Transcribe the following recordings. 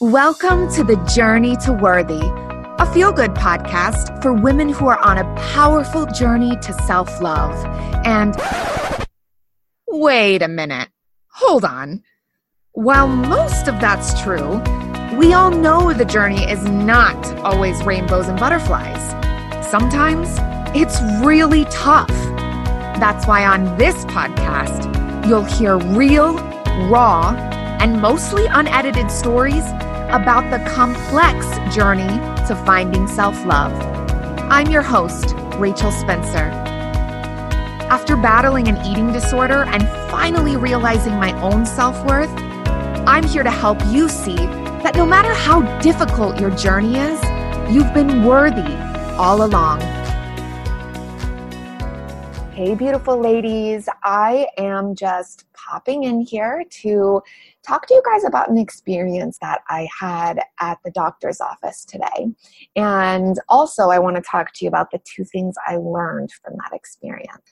Welcome to the Journey to Worthy, a feel good podcast for women who are on a powerful journey to self love. And wait a minute, hold on. While most of that's true, we all know the journey is not always rainbows and butterflies. Sometimes it's really tough. That's why on this podcast, you'll hear real, raw, and mostly unedited stories about the complex journey to finding self love. I'm your host, Rachel Spencer. After battling an eating disorder and finally realizing my own self worth, I'm here to help you see that no matter how difficult your journey is, you've been worthy all along. Hey, beautiful ladies. I am just popping in here to talk to you guys about an experience that I had at the doctor's office today. And also, I want to talk to you about the two things I learned from that experience.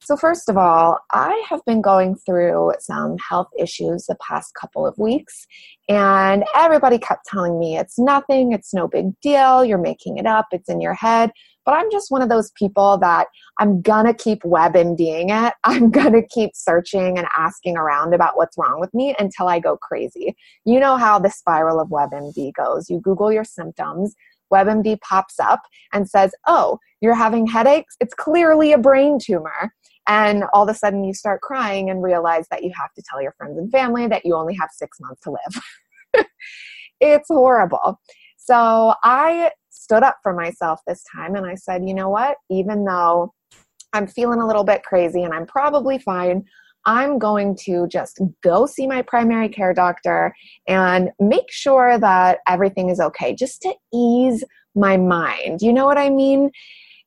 So, first of all, I have been going through some health issues the past couple of weeks, and everybody kept telling me it's nothing, it's no big deal, you're making it up, it's in your head. But I'm just one of those people that I'm gonna keep WebMDing it. I'm gonna keep searching and asking around about what's wrong with me until I go crazy. You know how the spiral of WebMD goes. You Google your symptoms, WebMD pops up and says, Oh, you're having headaches? It's clearly a brain tumor. And all of a sudden you start crying and realize that you have to tell your friends and family that you only have six months to live. it's horrible. So I stood up for myself this time and I said, you know what? Even though I'm feeling a little bit crazy and I'm probably fine, I'm going to just go see my primary care doctor and make sure that everything is okay, just to ease my mind. You know what I mean?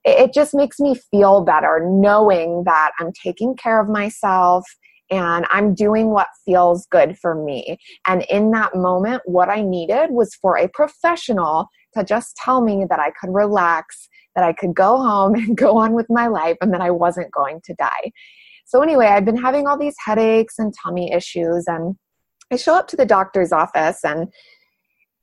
It just makes me feel better knowing that I'm taking care of myself and I'm doing what feels good for me. And in that moment, what I needed was for a professional to just tell me that I could relax, that I could go home and go on with my life, and that I wasn't going to die. So, anyway, I've been having all these headaches and tummy issues, and I show up to the doctor's office and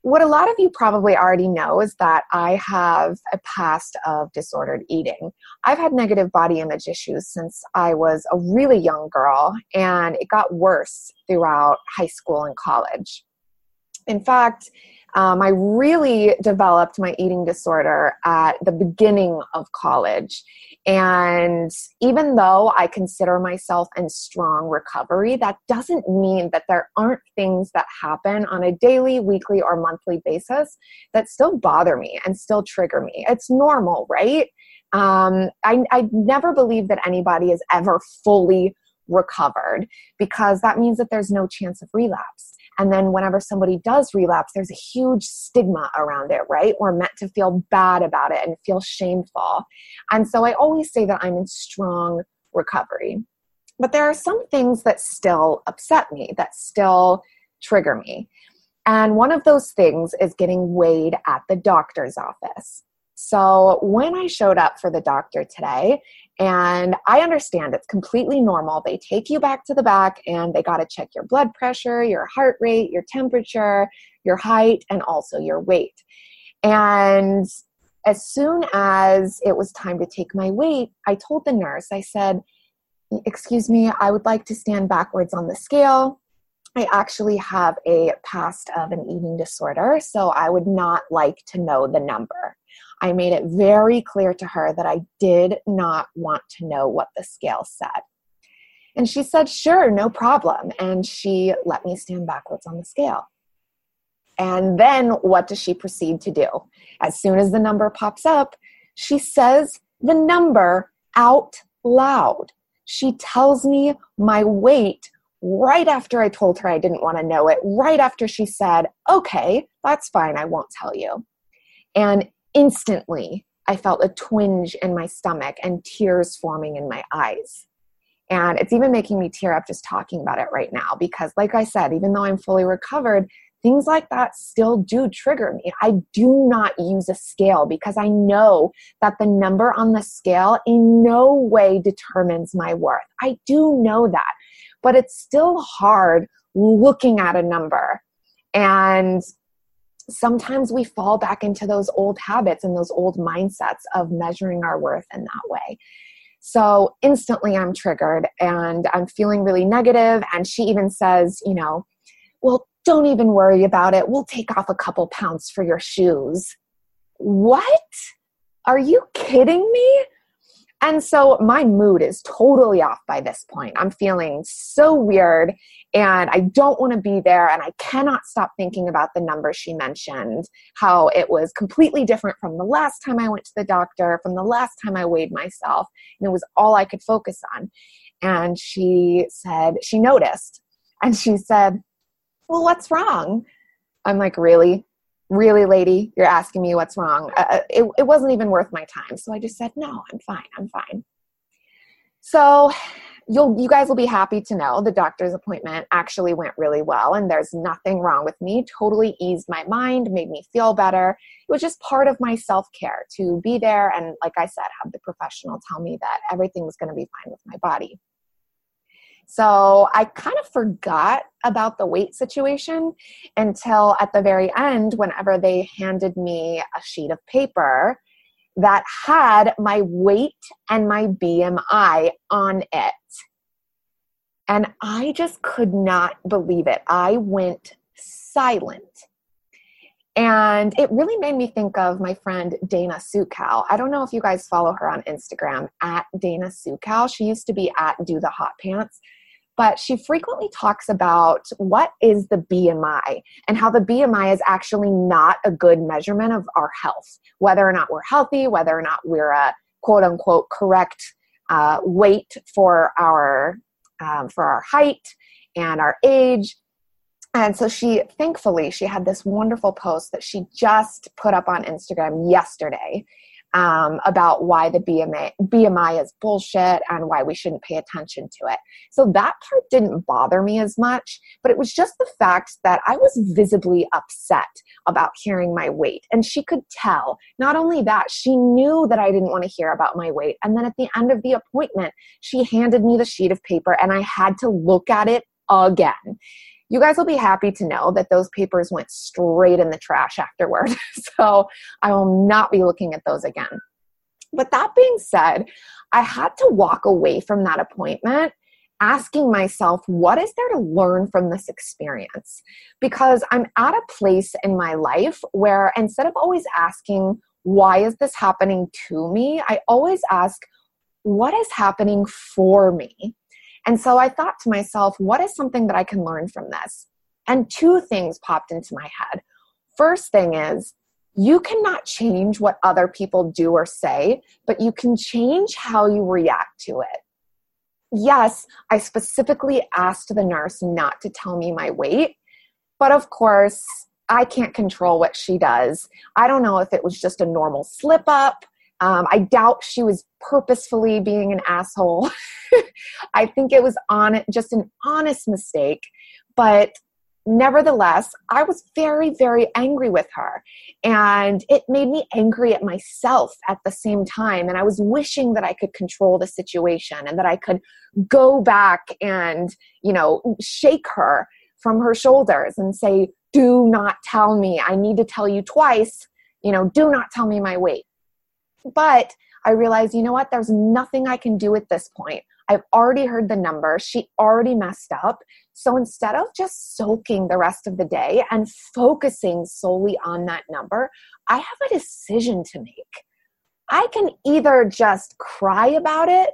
what a lot of you probably already know is that I have a past of disordered eating. I've had negative body image issues since I was a really young girl, and it got worse throughout high school and college. In fact, um, I really developed my eating disorder at the beginning of college. And even though I consider myself in strong recovery, that doesn't mean that there aren't things that happen on a daily, weekly, or monthly basis that still bother me and still trigger me. It's normal, right? Um, I, I never believe that anybody is ever fully recovered because that means that there's no chance of relapse. And then whenever somebody does relapse, there's a huge stigma around it, right? We're meant to feel bad about it and feel shameful. And so I always say that I'm in strong recovery. But there are some things that still upset me, that still trigger me. And one of those things is getting weighed at the doctor's office. So when I showed up for the doctor today, and I understand it's completely normal, they take you back to the back and they got to check your blood pressure, your heart rate, your temperature, your height, and also your weight. And as soon as it was time to take my weight, I told the nurse, I said, Excuse me, I would like to stand backwards on the scale. I actually have a past of an eating disorder, so I would not like to know the number. I made it very clear to her that I did not want to know what the scale said. And she said, Sure, no problem. And she let me stand backwards on the scale. And then what does she proceed to do? As soon as the number pops up, she says the number out loud. She tells me my weight right after I told her I didn't want to know it, right after she said, Okay, that's fine, I won't tell you. And instantly I felt a twinge in my stomach and tears forming in my eyes. And it's even making me tear up just talking about it right now because, like I said, even though I'm fully recovered, things like that still do trigger me. I do not use a scale because I know that the number on the scale in no way determines my worth. I do know that, but it's still hard looking at a number and sometimes we fall back into those old habits and those old mindsets of measuring our worth in that way. So instantly I'm triggered and I'm feeling really negative. And she even says, you know, well, don't even worry about it. We'll take off a couple pounds for your shoes. What? Are you kidding me? And so my mood is totally off by this point. I'm feeling so weird and I don't want to be there. And I cannot stop thinking about the number she mentioned, how it was completely different from the last time I went to the doctor, from the last time I weighed myself. And it was all I could focus on. And she said, she noticed and she said, Well, what's wrong? I'm like, Really? Really lady you're asking me what's wrong. Uh, uh, it, it wasn't even worth my time. So i just said no i'm fine i'm fine. So you'll you guys will be happy to know the doctor's appointment actually went really well and there's nothing wrong with me. Totally eased my mind made me feel better. It was just part of my self-care to be there and like i said have the professional tell me that everything was going to be fine with my body so I kind of forgot about the weight situation until at the very end, whenever they handed me a sheet of paper that had my weight and my BMI on it. And I just could not believe it. I went silent. And it really made me think of my friend Dana Suchow. I don't know if you guys follow her on Instagram at Dana Suchow. She used to be at Do the Hot Pants but she frequently talks about what is the BMI and how the BMI is actually not a good measurement of our health, whether or not we're healthy, whether or not we're a quote unquote correct uh, weight for our um, for our height and our age. And so she, thankfully, she had this wonderful post that she just put up on Instagram yesterday um, about why the BMI, BMI is bullshit and why we shouldn't pay attention to it. So that part didn't bother me as much, but it was just the fact that I was visibly upset about hearing my weight. And she could tell. Not only that, she knew that I didn't want to hear about my weight. And then at the end of the appointment, she handed me the sheet of paper and I had to look at it again you guys will be happy to know that those papers went straight in the trash afterward. so I will not be looking at those again. But that being said, I had to walk away from that appointment asking myself, what is there to learn from this experience? Because I'm at a place in my life where instead of always asking, why is this happening to me? I always ask, what is happening for me? And so I thought to myself, what is something that I can learn from this? And two things popped into my head. First thing is, you cannot change what other people do or say, but you can change how you react to it. Yes, I specifically asked the nurse not to tell me my weight, but of course, I can't control what she does. I don't know if it was just a normal slip up um, I doubt she was purposefully being an asshole. I think it was on just an honest mistake, but nevertheless, I was very, very angry with her. And it made me angry at myself at the same time. And I was wishing that I could control the situation and that I could go back and, you know, shake her from her shoulders and say, Do not tell me. I need to tell you twice. You know, do not tell me my weight. But I realized, you know what, there's nothing I can do at this point. I've already heard the number. She already messed up. So instead of just soaking the rest of the day and focusing solely on that number, I have a decision to make. I can either just cry about it,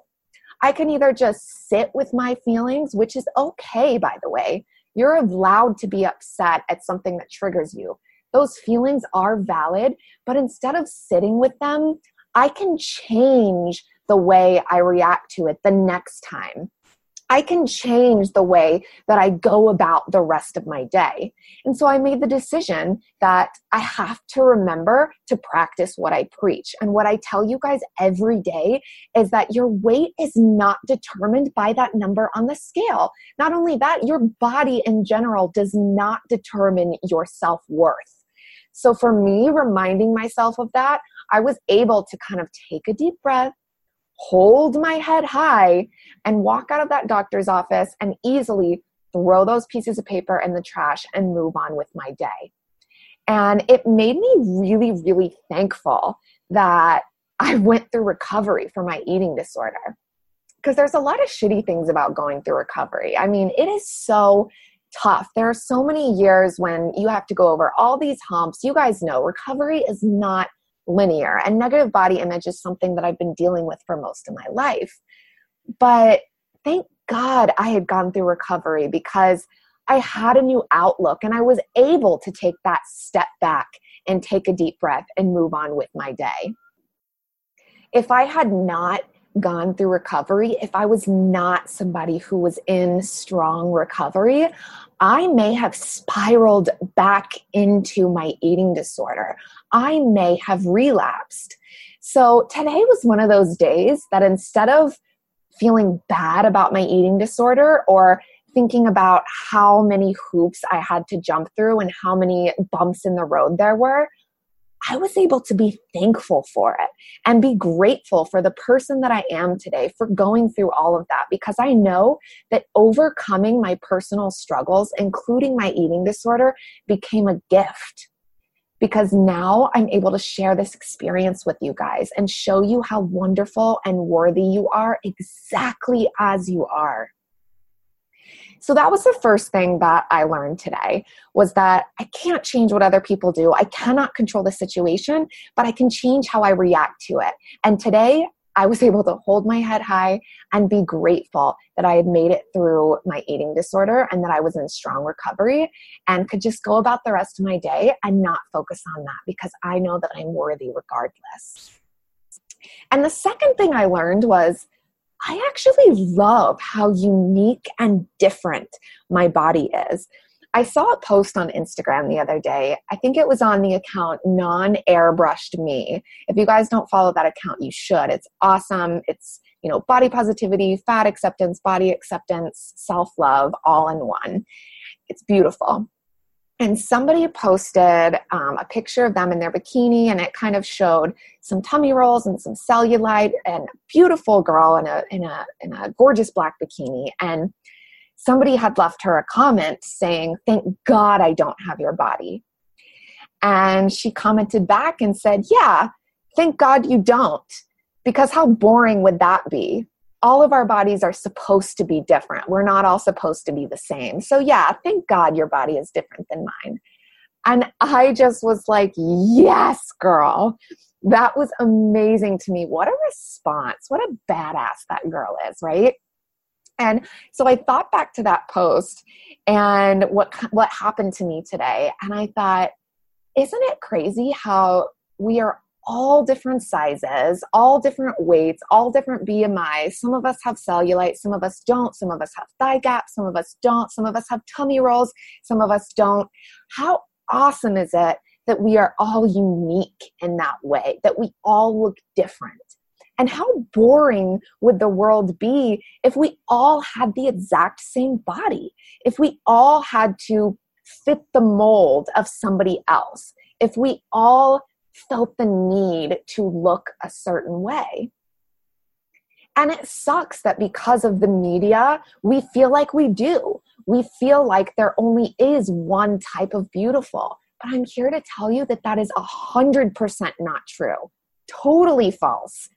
I can either just sit with my feelings, which is okay, by the way. You're allowed to be upset at something that triggers you. Those feelings are valid, but instead of sitting with them, I can change the way I react to it the next time. I can change the way that I go about the rest of my day. And so I made the decision that I have to remember to practice what I preach. And what I tell you guys every day is that your weight is not determined by that number on the scale. Not only that, your body in general does not determine your self worth. So for me, reminding myself of that, I was able to kind of take a deep breath, hold my head high, and walk out of that doctor's office and easily throw those pieces of paper in the trash and move on with my day. And it made me really, really thankful that I went through recovery for my eating disorder. Because there's a lot of shitty things about going through recovery. I mean, it is so tough. There are so many years when you have to go over all these humps. You guys know recovery is not linear, and negative body image is something that I've been dealing with for most of my life. But thank God I had gone through recovery because I had a new outlook and I was able to take that step back and take a deep breath and move on with my day. If I had not gone through recovery, if I was not somebody who was in strong recovery, I may have spiraled back into my eating disorder. I may have relapsed. So today was one of those days that instead of feeling bad about my eating disorder or thinking about how many hoops I had to jump through and how many bumps in the road there were, I was able to be thankful for it and be grateful for the person that I am today for going through all of that because I know that overcoming my personal struggles, including my eating disorder, became a gift. Because now I'm able to share this experience with you guys and show you how wonderful and worthy you are exactly as you are. So that was the first thing that I learned today was that I can't change what other people do. I cannot control the situation, but I can change how I react to it. And today I was able to hold my head high and be grateful that I had made it through my eating disorder and that I was in strong recovery and could just go about the rest of my day and not focus on that because I know that I'm worthy regardless. And the second thing I learned was I actually love how unique and different my body is. I saw a post on Instagram the other day. I think it was on the account Non Airbrushed Me. If you guys don't follow that account, you should. It's awesome. It's, you know, body positivity, fat acceptance, body acceptance, self love, all in one. It's beautiful and somebody posted um, a picture of them in their bikini and it kind of showed some tummy rolls and some cellulite and a beautiful girl in a in a in a gorgeous black bikini and somebody had left her a comment saying thank god i don't have your body and she commented back and said yeah thank god you don't because how boring would that be all of our bodies are supposed to be different. We're not all supposed to be the same. So, yeah, thank God your body is different than mine. And I just was like, yes, girl. That was amazing to me. What a response. What a badass that girl is, right? And so I thought back to that post and what what happened to me today and I thought isn't it crazy how we are all different sizes, all different weights, all different BMIs. Some of us have cellulite, some of us don't. Some of us have thigh gaps, some of us don't. Some of us have tummy rolls, some of us don't. How awesome is it that we are all unique in that way, that we all look different? And how boring would the world be if we all had the exact same body? If we all had to fit the mold of somebody else? If we all felt the need to look a certain way. And it sucks that because of the media, we feel like we do. We feel like there only is one type of beautiful. But I'm here to tell you that that is 100% not true. Totally false.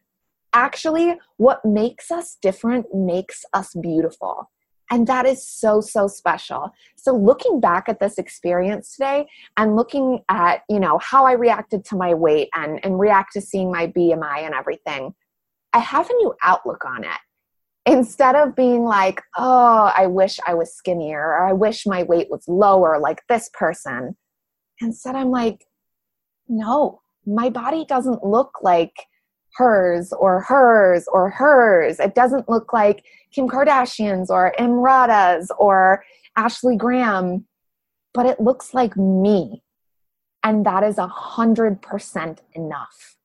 Actually, what makes us different makes us beautiful. And that is so, so special. So looking back at this experience today and looking at, you know, how I reacted to my weight and, and react to seeing my BMI and everything, I have a new outlook on it. Instead of being like, oh, I wish I was skinnier or I wish my weight was lower like this person. Instead, I'm like, no, my body doesn't look like hers or hers or hers. It doesn't look like Kim Kardashian's or Emrata's or Ashley Graham, but it looks like me. And that is a hundred percent enough.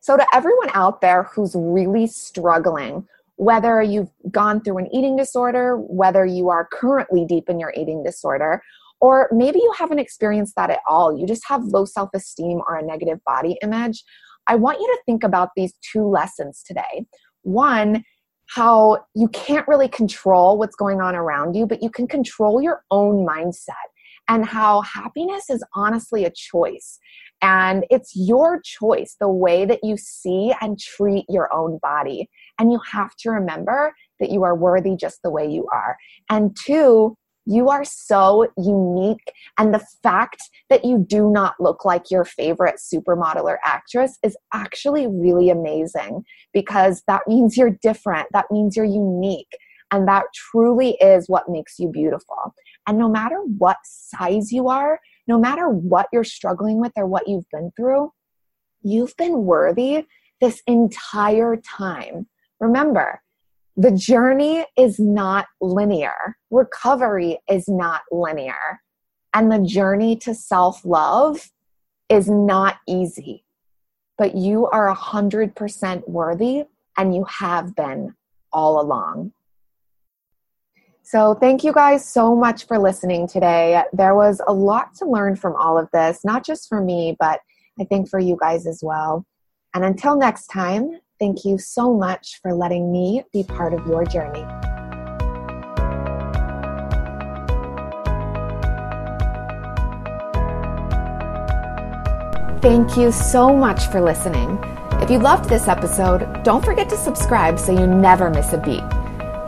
So, to everyone out there who's really struggling, whether you've gone through an eating disorder, whether you are currently deep in your eating disorder, or maybe you haven't experienced that at all, you just have low self esteem or a negative body image, I want you to think about these two lessons today. One, how you can't really control what's going on around you, but you can control your own mindset. and how happiness is honestly a choice. And it's your choice, the way that you see and treat your own body. And you have to remember that you are worthy just the way you are. And two, you are so unique. And the fact that you do not look like your favorite supermodel or actress is actually really amazing because that means you're different. That means you're unique. And that truly is what makes you beautiful. And no matter what size you are, no matter what you're struggling with or what you've been through, you've been worthy this entire time. Remember, the journey is not linear, recovery is not linear, and the journey to self love is not easy. But you are 100% worthy, and you have been all along. So, thank you guys so much for listening today. There was a lot to learn from all of this, not just for me, but I think for you guys as well. And until next time, thank you so much for letting me be part of your journey. Thank you so much for listening. If you loved this episode, don't forget to subscribe so you never miss a beat.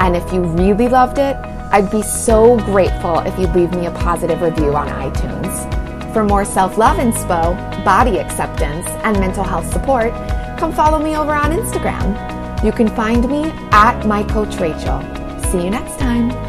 And if you really loved it, I'd be so grateful if you'd leave me a positive review on iTunes. For more self love inspo, body acceptance, and mental health support, come follow me over on Instagram. You can find me at my coach Rachel. See you next time.